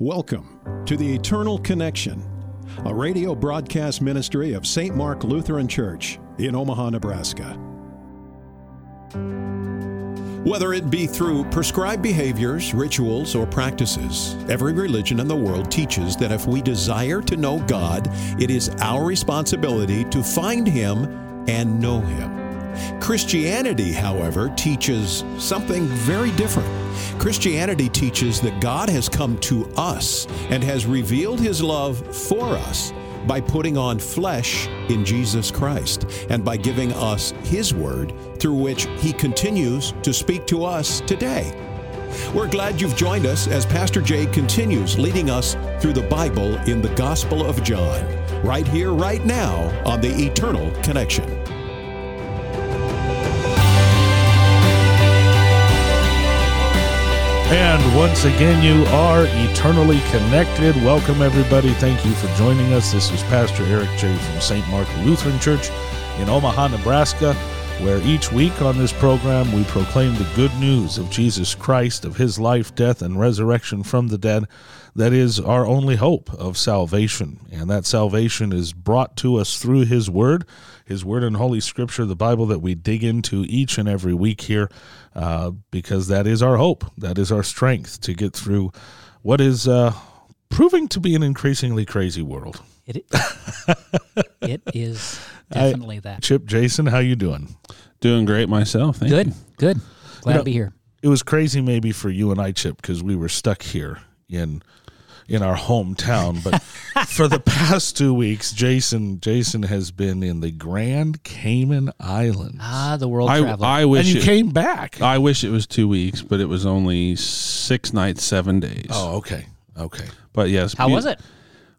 Welcome to the Eternal Connection, a radio broadcast ministry of St. Mark Lutheran Church in Omaha, Nebraska. Whether it be through prescribed behaviors, rituals, or practices, every religion in the world teaches that if we desire to know God, it is our responsibility to find Him and know Him. Christianity, however, teaches something very different. Christianity teaches that God has come to us and has revealed His love for us by putting on flesh in Jesus Christ and by giving us His Word through which He continues to speak to us today. We're glad you've joined us as Pastor Jay continues leading us through the Bible in the Gospel of John, right here, right now on the Eternal Connection. And once again, you are eternally connected. Welcome, everybody. Thank you for joining us. This is Pastor Eric J. from St. Mark Lutheran Church in Omaha, Nebraska, where each week on this program we proclaim the good news of Jesus Christ, of his life, death, and resurrection from the dead. That is our only hope of salvation. And that salvation is brought to us through his word, his word in Holy Scripture, the Bible that we dig into each and every week here uh, because that is our hope. That is our strength to get through what is uh, proving to be an increasingly crazy world. It, it is definitely I, that. Chip, Jason, how you doing? Doing great myself. Thank good, you. good. Glad You know, to be here. It was crazy maybe for you and I, Chip, because we were stuck here in in our hometown. But for the past two weeks, Jason Jason has been in the Grand Cayman Islands. Ah, the world I, traveler. I and wish you it, came back. I wish it was two weeks, but it was only six nights, seven days. oh, okay. Okay. but yes. How beau- was it?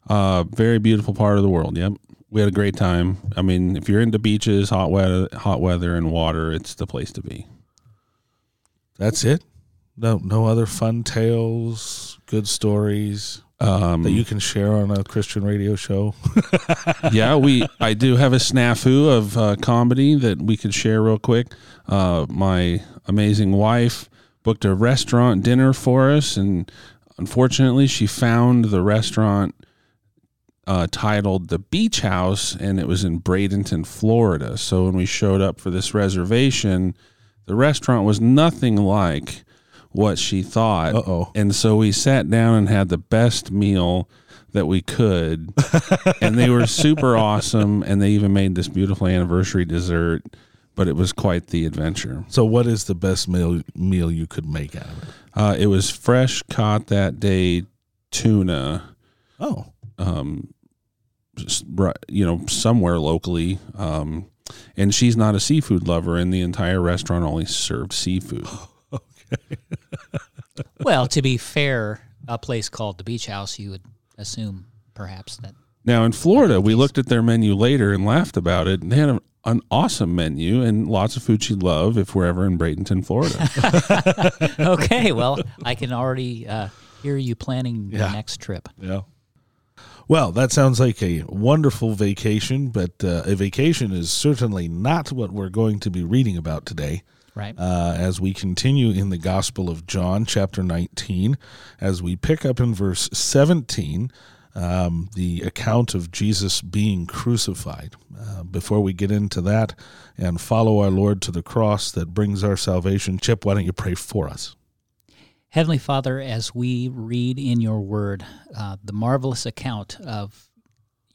Uh, very beautiful part of the world. Yep, we had a great time. I mean, if you're into beaches, hot weather, hot weather, and water, it's the place to be. That's it? No no other fun tales, good stories Um, that you can share on a Christian radio show? yeah, we. I do have a snafu of uh, comedy that we could share real quick. Uh, my amazing wife booked a restaurant dinner for us, and unfortunately, she found the restaurant uh, titled the Beach House, and it was in Bradenton, Florida. So when we showed up for this reservation, the restaurant was nothing like what she thought. Uh-oh. And so we sat down and had the best meal that we could. and they were super awesome. And they even made this beautiful anniversary dessert. But it was quite the adventure. So what is the best meal meal you could make out of it? Uh, it was fresh caught that day tuna. Oh. Um, you know, somewhere locally. Um, and she's not a seafood lover, and the entire restaurant only served seafood. Well, to be fair, a place called the Beach House, you would assume perhaps that. Now in Florida, we looked at their menu later and laughed about it. And they had a, an awesome menu and lots of food she'd love if we're ever in Bradenton, Florida. Okay, well, I can already uh, hear you planning your Yeah. next trip. Yeah. Well, that sounds like a wonderful vacation, but uh, a vacation is certainly not what we're going to be reading about today. Right. Uh, as we continue in the Gospel of John, chapter 19, as we pick up in verse 17, um, the account of Jesus being crucified. Uh, before we get into that and follow our Lord to the cross that brings our salvation, Chip, why don't you pray for us? Heavenly Father, as we read in your word uh, the marvelous account of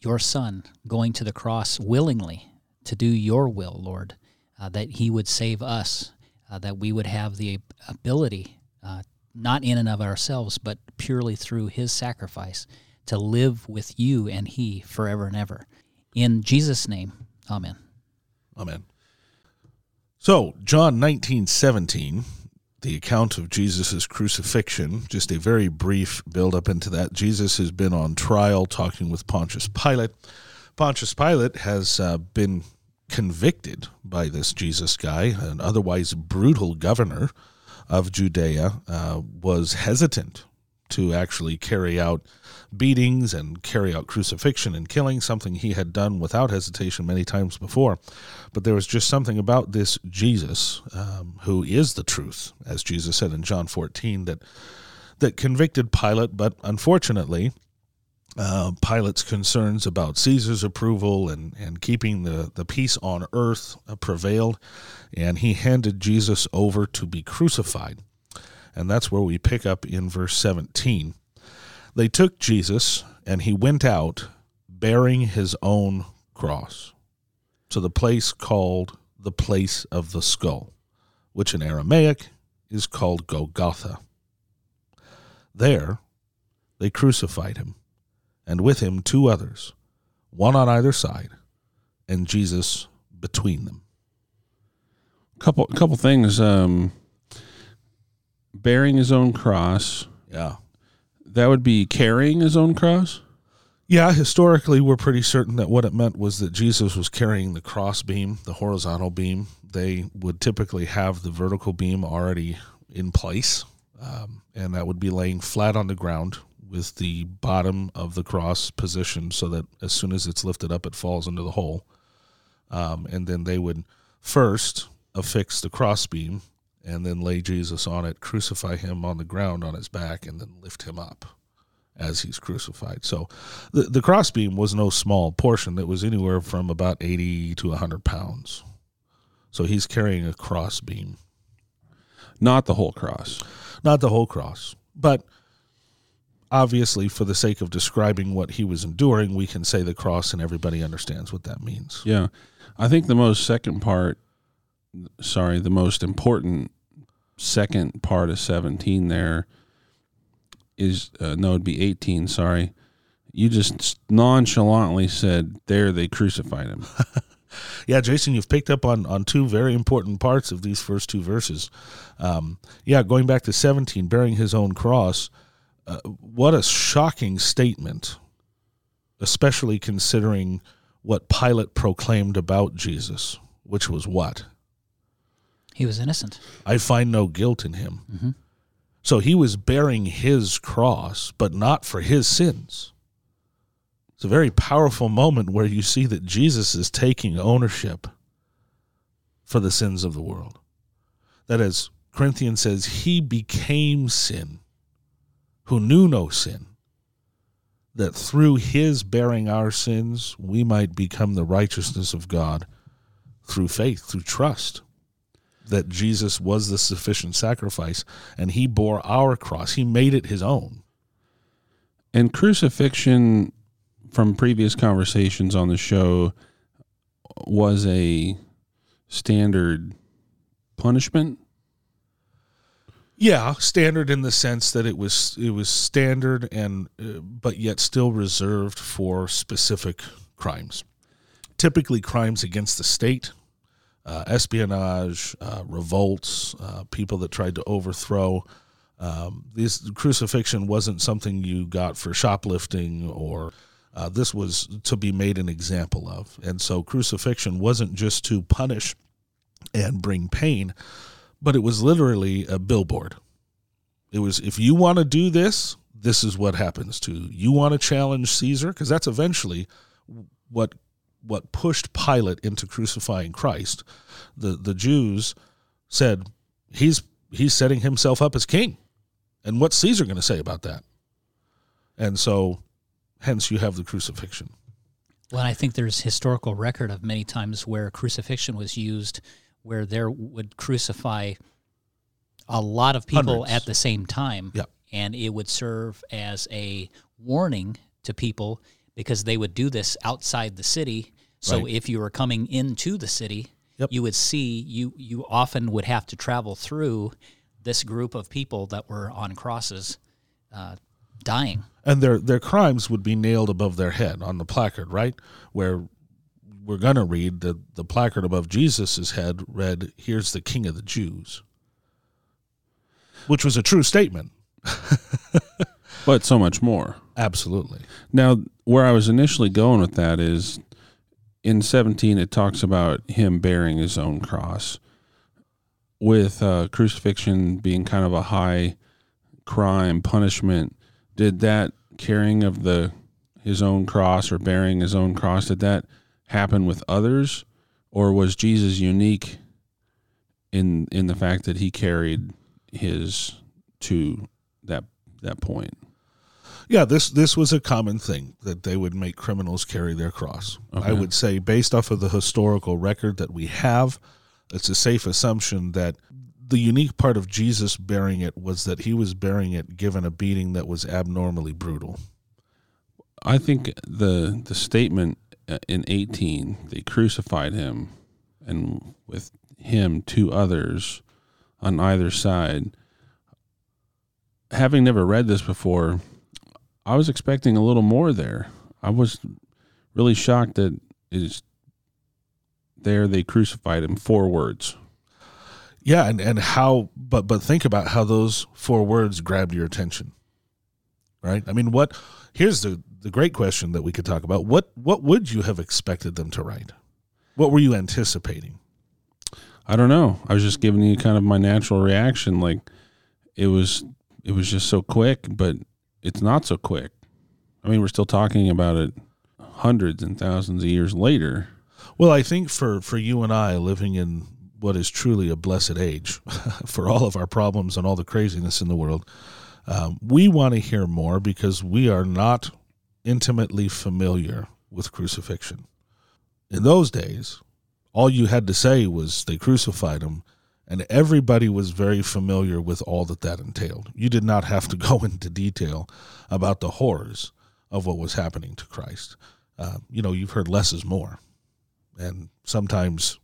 your Son going to the cross willingly to do your will, Lord, uh, that he would save us, uh, that we would have the ability, uh, not in and of ourselves, but purely through his sacrifice, to live with you and he forever and ever. In Jesus' name, amen. Amen. So, John 19 17, the account of Jesus' crucifixion, just a very brief build up into that. Jesus has been on trial talking with Pontius Pilate. Pontius Pilate has uh, been convicted by this Jesus guy, an otherwise brutal governor of Judea, uh, was hesitant to actually carry out beatings and carry out crucifixion and killing, something he had done without hesitation many times before. But there was just something about this Jesus, um, who is the truth, as Jesus said in John 14, that that convicted Pilate, but unfortunately, uh, Pilate's concerns about Caesar's approval and, and keeping the, the peace on earth prevailed, and he handed Jesus over to be crucified. And that's where we pick up in verse 17. They took Jesus, and he went out bearing his own cross to the place called the place of the skull, which in Aramaic is called Golgotha. There they crucified him and with him two others, one on either side, and Jesus between them. Couple couple things. Um, bearing his own cross. Yeah. That would be carrying his own cross. Yeah, historically, we're pretty certain that what it meant was that Jesus was carrying the cross beam, the horizontal beam. They would typically have the vertical beam already in place, um, and that would be laying flat on the ground with the bottom of the cross positioned so that as soon as it's lifted up, it falls into the hole. Um, and then they would first affix the crossbeam and then lay Jesus on it, crucify him on the ground on his back, and then lift him up as he's crucified. So the, the crossbeam was no small portion. It was anywhere from about 80 to 100 pounds. So he's carrying a crossbeam. Not the whole cross. Not the whole cross. But obviously, for the sake of describing what he was enduring, we can say the cross, and everybody understands what that means. Yeah. I think the most second part, sorry, the most important second part of 17 there is, uh, no, it'd be 18, sorry. You just nonchalantly said, there they crucified him. yeah, Jason, you've picked up on, on two very important parts of these first two verses. Um, yeah, going back to 17, bearing his own cross uh, what a shocking statement, especially considering what Pilate proclaimed about Jesus, which was what? He was innocent. I find no guilt in him. Mm-hmm. So he was bearing his cross, but not for his sins. It's a very powerful moment where you see that Jesus is taking ownership for the sins of the world. That as Corinthians says, he became sin who knew no sin, that through his bearing our sins, we might become the righteousness of God through faith, through trust. That Jesus was the sufficient sacrifice and he bore our cross. He made it his own. And crucifixion, from previous conversations on the show, was a standard punishment yeah, standard in the sense that it was it was standard and uh, but yet still reserved for specific crimes. Typically, crimes against the state, uh, espionage, uh, revolts, uh, people that tried to overthrow. Um, this crucifixion wasn't something you got for shoplifting or uh, this was to be made an example of. And so, crucifixion wasn't just to punish and bring pain but it was literally a billboard. It was if you want to do this, this is what happens to you. You want to challenge Caesar because that's eventually what what pushed Pilate into crucifying Christ. The the Jews said he's he's setting himself up as king. And what's Caesar going to say about that? And so hence you have the crucifixion. Well, I think there's historical record of many times where crucifixion was used where there would crucify a lot of people Hundreds. at the same time. Yep. And it would serve as a warning to people because they would do this outside the city. So Right. if you were coming into the city, Yep. you would see you you often would have to travel through this group of people that were on crosses uh, dying. and their their crimes would be nailed above their head on the placard, right? Where we're gonna read the the placard above Jesus' head read, "Here's the King of the Jews," which was a true statement. but so much more. Absolutely. Now, where I was initially going with that is in 17, it talks about him bearing his own cross, with uh, crucifixion being kind of a high crime punishment. Did that carrying of the his own cross or bearing his own cross did that happen with others, or was Jesus unique in in the fact that he carried his to that that point. Yeah, this this was a common thing that they would make criminals carry their cross. Okay. I would say, based off of the historical record that we have, it's a safe assumption that the unique part of Jesus bearing it was that he was bearing it given a beating that was abnormally brutal. I think the the statement uh, in 18 they crucified him and with him two others on either side having never read this before I was expecting a little more there I was really shocked that is there they crucified him four words Yeah, and, and how but but think about how those four words grabbed your attention. Right? I mean what here's the the great question that we could talk about. What what would you have expected them to write? What were you anticipating? I don't know. I was just giving you kind of my natural reaction. Like it was, it was just so quick, but it's not so quick. I mean, we're still talking about it hundreds and thousands of years later. Well, I think for, for you and I living in what is truly a blessed age, for all of our problems and all the craziness in the world, um, we want to hear more because we are not intimately familiar with crucifixion. In those days, all you had to say was they crucified him, and everybody was very familiar with all that that entailed. You did not have to go into detail about the horrors of what was happening to Christ. Uh, you know, you've heard less is more, and sometimes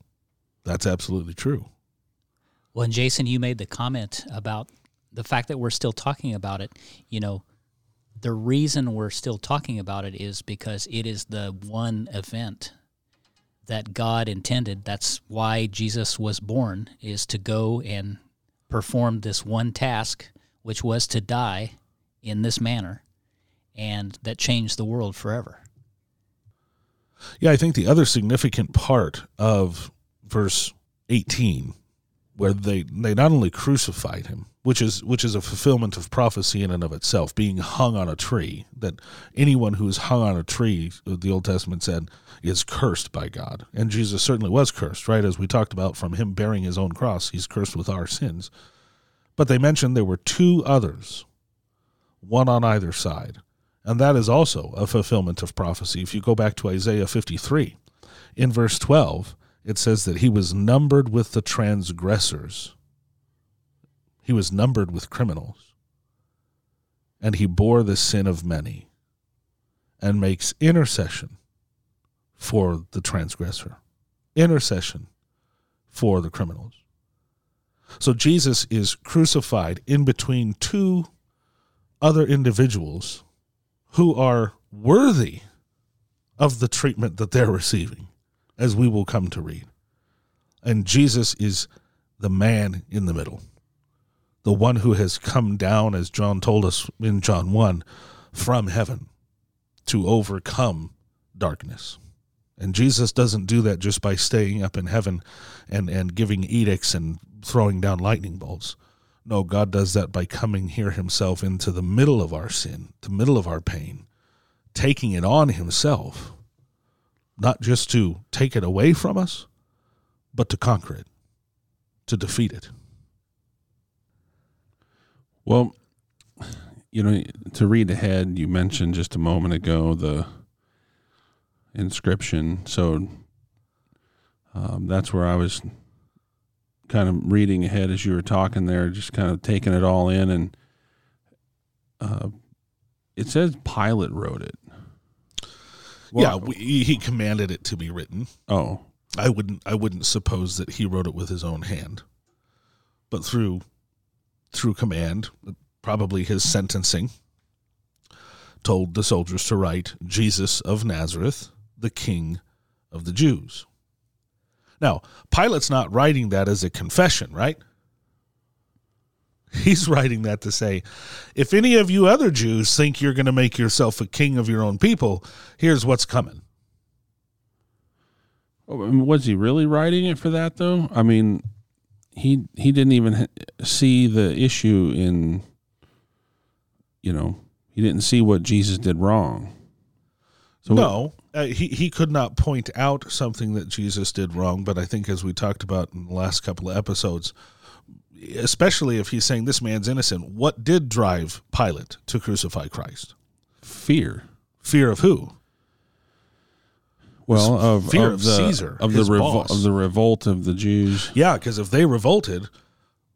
that's absolutely true. Well, and Jason, you made the comment about the fact that we're still talking about it. You know, the reason we're still talking about it is because it is the one event that God intended. That's why Jesus was born, is to go and perform this one task, which was to die in this manner, and that changed the world forever. Yeah, I think the other significant part of verse 18 where they they not only crucified him, which is which is a fulfillment of prophecy in and of itself, being hung on a tree. That anyone who is hung on a tree, uh, the Old Testament said, is cursed by God, and Jesus certainly was cursed, right? As we talked about, from him bearing his own cross, he's cursed with our sins. But they mentioned there were two others, one on either side, and that is also a fulfillment of prophecy. If you go back to Isaiah fifty three, in verse twelve it says that he was numbered with the transgressors. He was numbered with criminals. And he bore the sin of many and makes intercession for the transgressor, intercession for the criminals. So Jesus is crucified in between two other individuals who are worthy of the treatment that they're receiving as we will come to read. And Jesus is the man in the middle, the one who has come down, as John told us in John 1, from heaven to overcome darkness. And Jesus doesn't do that just by staying up in heaven and, and giving edicts and throwing down lightning bolts. No, God does that by coming here himself into the middle of our sin, the middle of our pain, taking it on himself not just to take it away from us, but to conquer it, to defeat it. Well, you know, to read ahead, you mentioned just a moment ago the inscription. So um, that's where I was kind of reading ahead as you were talking there, just kind of taking it all in. And uh, it says Pilate wrote it. yeah, we, he commanded it to be written. Oh, I wouldn't I wouldn't suppose that he wrote it with his own hand, but through through command, probably his sentencing, told the soldiers to write Jesus of Nazareth, the King of the Jews. Now, Pilate's not writing that as a confession, right? He's writing that to say, if any of you other Jews think you're going to make yourself a king of your own people, here's what's coming. Oh, was he really writing it for that though? I mean, he he didn't even see the issue in you know, he didn't see what Jesus did wrong. So no, uh, he he could not point out something that Jesus did wrong, but I think as we talked about in the last couple of episodes, especially if he's saying this man's innocent, what did drive Pilate to crucify Christ? Fear. Fear of who? Well, of, fear of of the, Caesar, of the his revol- boss. of the revolt of the Jews. Yeah, because if they revolted,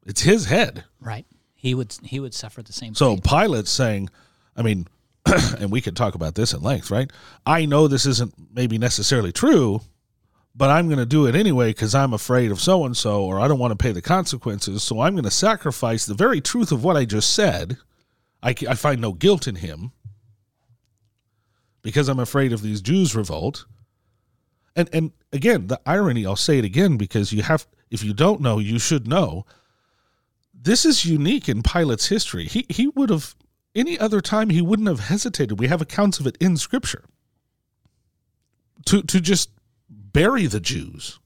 it's his head. Right. He would he would suffer the same So fate. Pilate's saying, I mean, and we could talk about this at length, right? I know this isn't maybe necessarily true, but I'm going to do it anyway because I'm afraid of so and so, or I don't want to pay the consequences. So I'm going to sacrifice the very truth of what I just said. I find no guilt in him because I'm afraid of these Jews' revolt. And and again, the irony, I'll say it again because you have if you don't know, you should know. This is unique in Pilate's history. He he would have any other time he wouldn't have hesitated. We have accounts of it in scripture. To to just bury the Jews.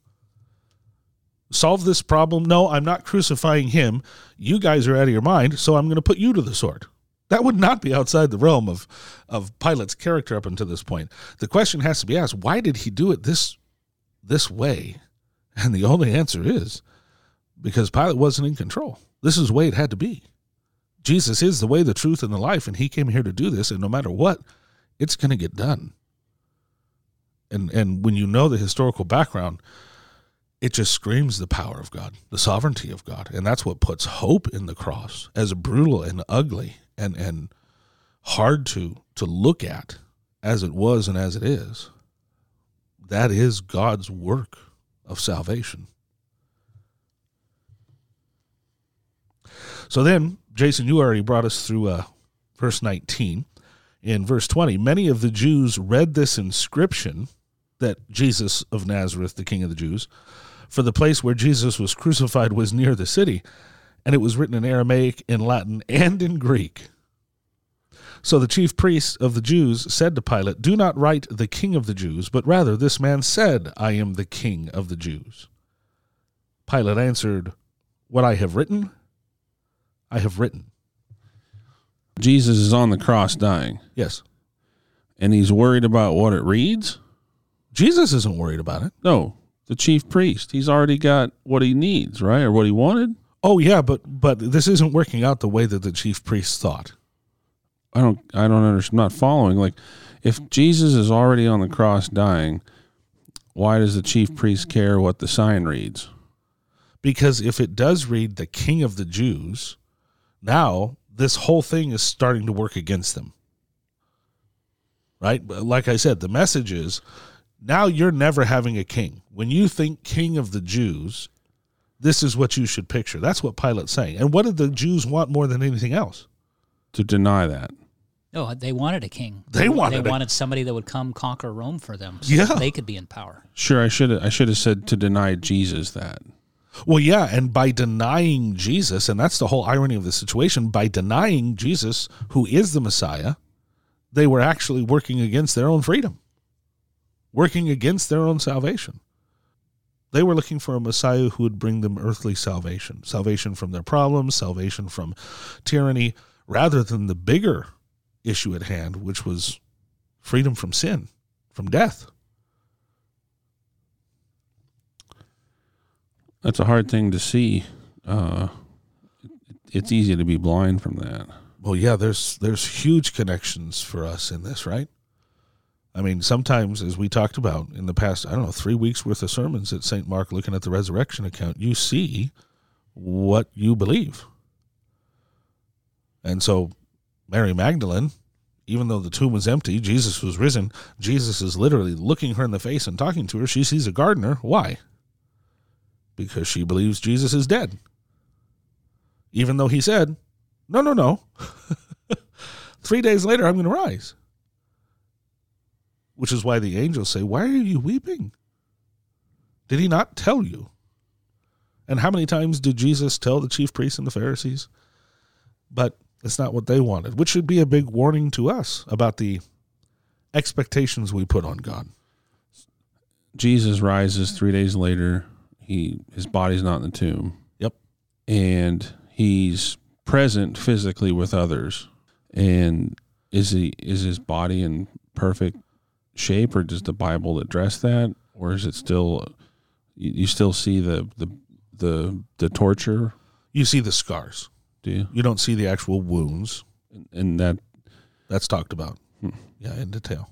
Solve this problem. No, I'm not crucifying him. You guys are out of your mind, so I'm going to put you to the sword. That would not be outside the realm of, of Pilate's character up until this point. The question has to be asked: Why did he do it this this way? And the only answer is because Pilate wasn't in control. This is the way it had to be. Jesus is the way, the truth, and the life, and he came here to do this, and no matter what, it's going to get done. And and when you know the historical background, it just screams the power of God, the sovereignty of God, and that's what puts hope in the cross, as brutal and ugly and and hard to to look at as it was and as it is. That is God's work of salvation. So then, Jason, you already brought us through uh, verse 19. In verse 20, many of the Jews read this inscription that Jesus of Nazareth, the King of the Jews, for the place where Jesus was crucified was near the city, and it was written in Aramaic, in Latin, and in Greek. So the chief priests of the Jews said to Pilate, Do not write the King of the Jews, but rather this man said, I am the King of the Jews. Pilate answered, What I have written, I have written. Jesus is on the cross dying, Yes. and he's worried about what it reads. Jesus isn't worried about it. No, the chief priest. He's already got what he needs, right, or what he wanted. Oh yeah, but but this isn't working out the way that the chief priests thought. I don't. I don't understand. I'm not following. Like, if Jesus is already on the cross dying, why does the chief priest care what the sign reads? Because if it does read the King of the Jews, now this whole thing is starting to work against them. Right? But Like I said, the message is now you're never having a king. When you think King of the Jews, this is what you should picture. That's what Pilate's saying. And what did the Jews want more than anything else? To deny that. No, they wanted a king. They wanted They a- wanted somebody that would come conquer Rome for them. So Yeah. they could be in power. Sure, I should. I should have said to deny Jesus that. Well, yeah, and by denying Jesus, and that's the whole irony of the situation, by denying Jesus, who is the Messiah, they were actually working against their own freedom, working against their own salvation. They were looking for a Messiah who would bring them earthly salvation, salvation from their problems, salvation from tyranny, rather than the bigger issue at hand, which was freedom from sin, from death. That's a hard thing to see. Uh, it's easy to be blind from that. Well, yeah, there's there's huge connections for us in this, right? I mean, sometimes, as we talked about in the past, I don't know, three weeks worth of sermons at St. Mark looking at the resurrection account, you see what you believe. And so, Mary Magdalene, even though the tomb was empty, Jesus was risen, Jesus is literally looking her in the face and talking to her. She sees a gardener. Why? Because she believes Jesus is dead. Even though he said, no, no, no. Three days later, I'm going to rise. Which is why the angels say, Why are you weeping? Did he not tell you? And how many times did Jesus tell the chief priests and the Pharisees? But it's not what they wanted, which should be a big warning to us about the expectations we put on God. Jesus rises three days later. He his body's not in the tomb. Yep. and he's present physically with others. And is he is his body in perfect shape, or does the Bible address that, or is it still you, you still see the the the the torture? You see the scars. Do you? You don't see the actual wounds. And that That's talked about. Hmm. Yeah, in detail.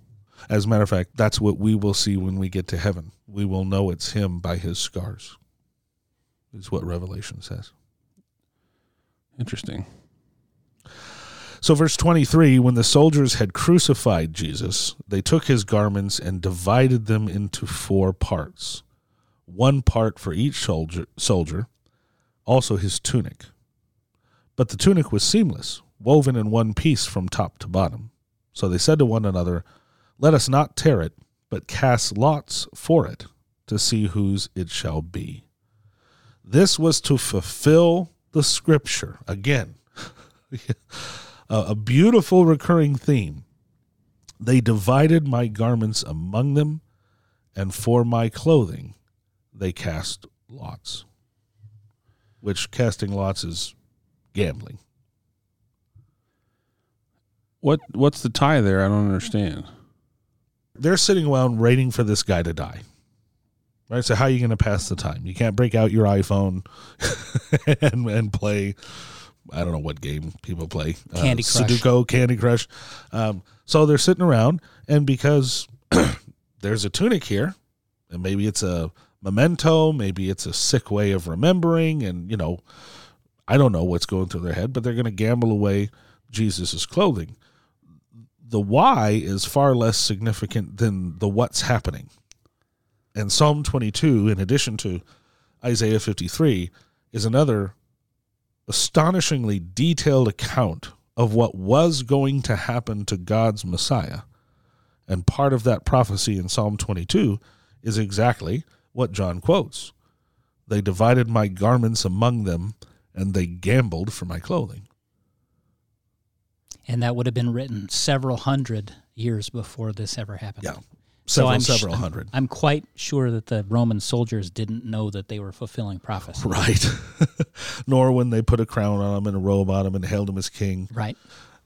As a matter of fact, that's what we will see when we get to heaven. We will know it's him by his scars. Is what Revelation says. interesting. So, verse 23 when the soldiers had crucified Jesus, they took his garments and divided them into four parts one part for each soldier, soldier, also his tunic. But the tunic was seamless, woven in one piece from top to bottom. So they said to one another, Let us not tear it, but cast lots for it, to see whose it shall be. This was to fulfill the scripture. Again, a, a beautiful recurring theme. They divided my garments among them, and for my clothing they cast lots. Which casting lots is gambling. What what's the tie there? I don't understand. They're sitting around waiting for this guy to die. Right? So how are you going to pass the time? You can't break out your iPhone and and play I don't know what game people play. Candy uh, Crush. Sudoku, Candy Crush. Um, so they're sitting around, and because there's a tunic here, and maybe it's a memento, maybe it's a sick way of remembering, and you know, I don't know what's going through their head, but they're going to gamble away Jesus' clothing. The why is far less significant than the what's happening. And Psalm 22, in addition to Isaiah 53, is another astonishingly detailed account of what was going to happen to God's Messiah. And part of that prophecy in Psalm 22 is exactly what John quotes. They divided my garments among them, and they gambled for my clothing. And that would have been written several hundred years before this ever happened. Yeah. So Several, I'm sh- several I'm- hundred. I'm quite sure that the Roman soldiers didn't know that they were fulfilling prophecy. Right. Nor when they put a crown on him and a robe on him and hailed him as king. Right.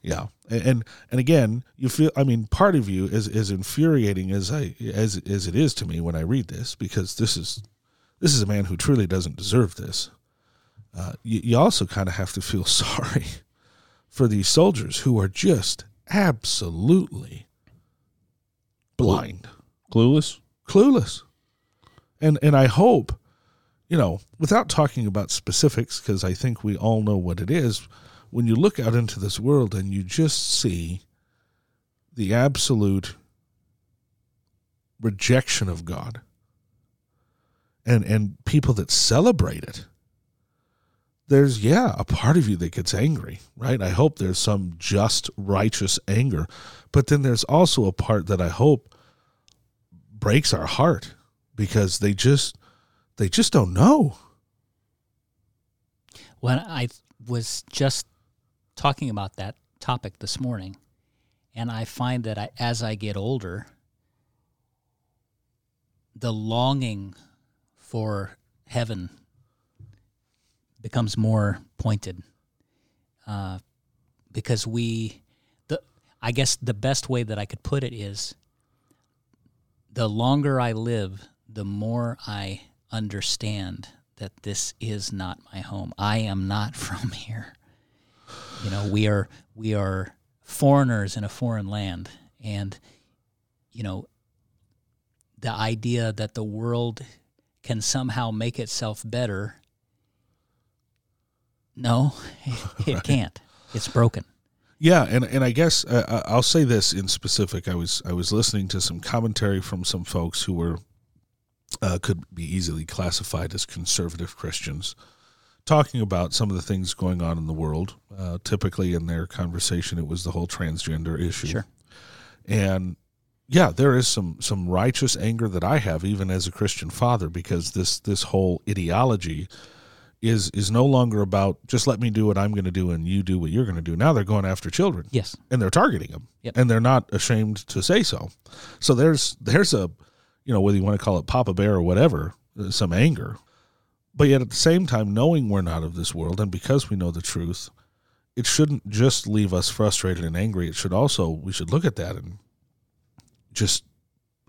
Yeah, and and, and again, you feel. I mean, part of you is as infuriating as I as as it is to me when I read this because this is this is a man who truly doesn't deserve this. Uh, you, you also kind of have to feel sorry for these soldiers who are just absolutely blind, Clueless? clueless, and and I hope, you know, without talking about specifics, because I think we all know what it is when you look out into this world and you just see the absolute rejection of God and and people that celebrate it there's yeah a part of you that gets angry right? I hope there's some just righteous anger. But then there's also a part that i hope breaks our heart because they just they just don't know. When I was just talking about that topic this morning, and I find that I, as I get older, the longing for heaven becomes more pointed. Uh, because we, the I guess the best way that I could put it is, the longer I live, the more I understand that this is not my home. I am not from here. You know, we are we are foreigners in a foreign land, and you know, the idea that the world can somehow make itself better. No, it can't. It's broken. Yeah, and and I guess uh, uh, I'll say this in specific. I was I was listening to some commentary from some folks who were uh, could be easily classified as conservative Christians, talking about some of the things going on in the world. Uh, typically, in their conversation, it was the whole transgender issue. Sure. and yeah, there is some some righteous anger that I have even as a Christian father because this this whole ideology is is no longer about just let me do what I'm going to do and you do what you're going to do. Now they're going after children Yes. and they're targeting them Yep. and they're not ashamed to say so so there's there's a you know whether you want to call it papa bear or whatever uh, some anger but yet at the same time knowing we're not of this world and because we know the truth it shouldn't just leave us frustrated and angry it should also we should look at that and just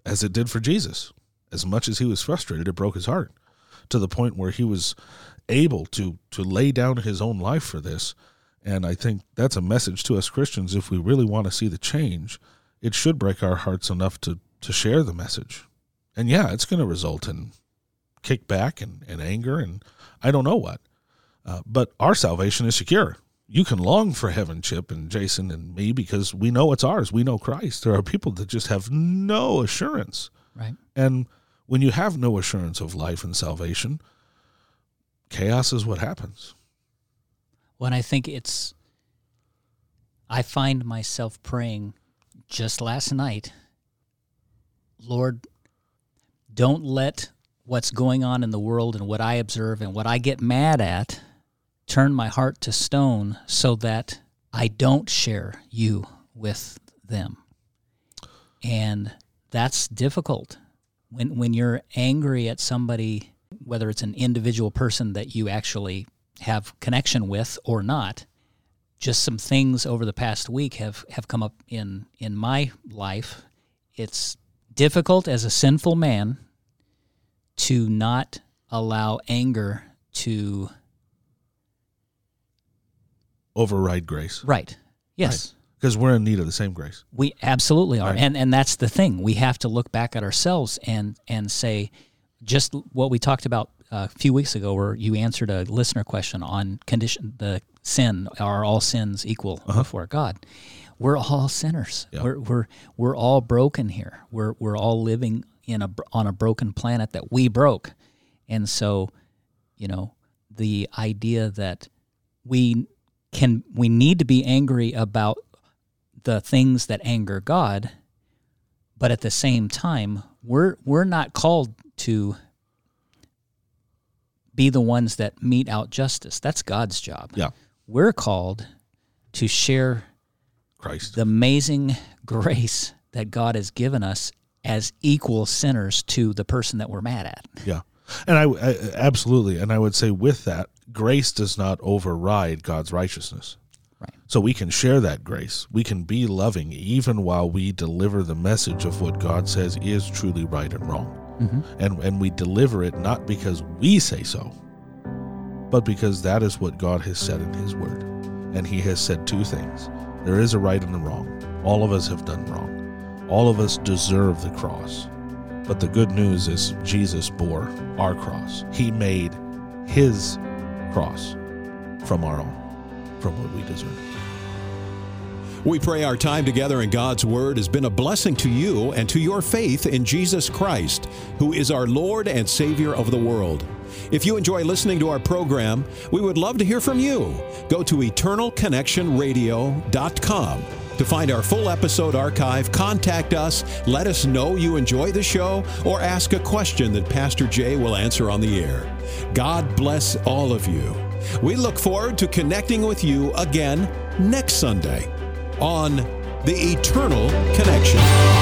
as it did for jesus as much as he was frustrated it broke his heart to the point where he was able to to lay down his own life for this. And I think that's a message to us Christians. If we really want to see the change, it should break our hearts enough to to share the message. And yeah, it's going to result in kickback and, and anger and I don't know what. Uh, but our salvation is secure. You can long for heaven, Chip and Jason and me, because we know it's ours. We know Christ. There are people that just have no assurance. Right. And when you have no assurance of life and salvation, chaos is what happens. When I think it's, I find myself praying just last night, Lord, don't let what's going on in the world and what I observe and what I get mad at turn my heart to stone so that I don't share you with them. And that's difficult. When when you're angry at somebody, whether it's an individual person that you actually have connection with or not, just some things over the past week have, have come up in in my life. It's difficult as a sinful man to not allow anger to override grace. Right. Yes. Because we're in need of the same grace. We absolutely are. Right. And and that's the thing. We have to look back at ourselves and and say just what we talked about uh, a few weeks ago where you answered a listener question on condition the sin are all sins equal uh-huh. before God. We're all sinners. Yeah. We're we're we're all broken here. We're we're all living in a on a broken planet that we broke. And so, you know, the idea that we can we need to be angry about the things that anger God, but at the same time, we're we're not called to be the ones that mete out justice. That's God's job. Yeah. We're called to share Christ. the amazing grace that God has given us as equal sinners to the person that we're mad at. Yeah. And I, I absolutely, and I would say with that, grace does not override God's righteousness. Right. So we can share that grace. We can be loving even while we deliver the message of what God says is truly right and wrong. Mm-hmm. And and we deliver it not because we say so, but because that is what God has said in his word. And he has said two things. There is a right and a wrong. All of us have done wrong. All of us deserve the cross. But the good news is Jesus bore our cross. He made his cross from our own, from what we deserve. We pray our time together in God's Word has been a blessing to you and to your faith in Jesus Christ, who is our Lord and Savior of the world. If you enjoy listening to our program, we would love to hear from you. Go to eternalconnectionradio.com to find our full episode archive. Contact us, let us know you enjoy the show, or ask a question that Pastor Jay will answer on the air. God bless all of you. We look forward to connecting with you again next Sunday on The Eternal Connection.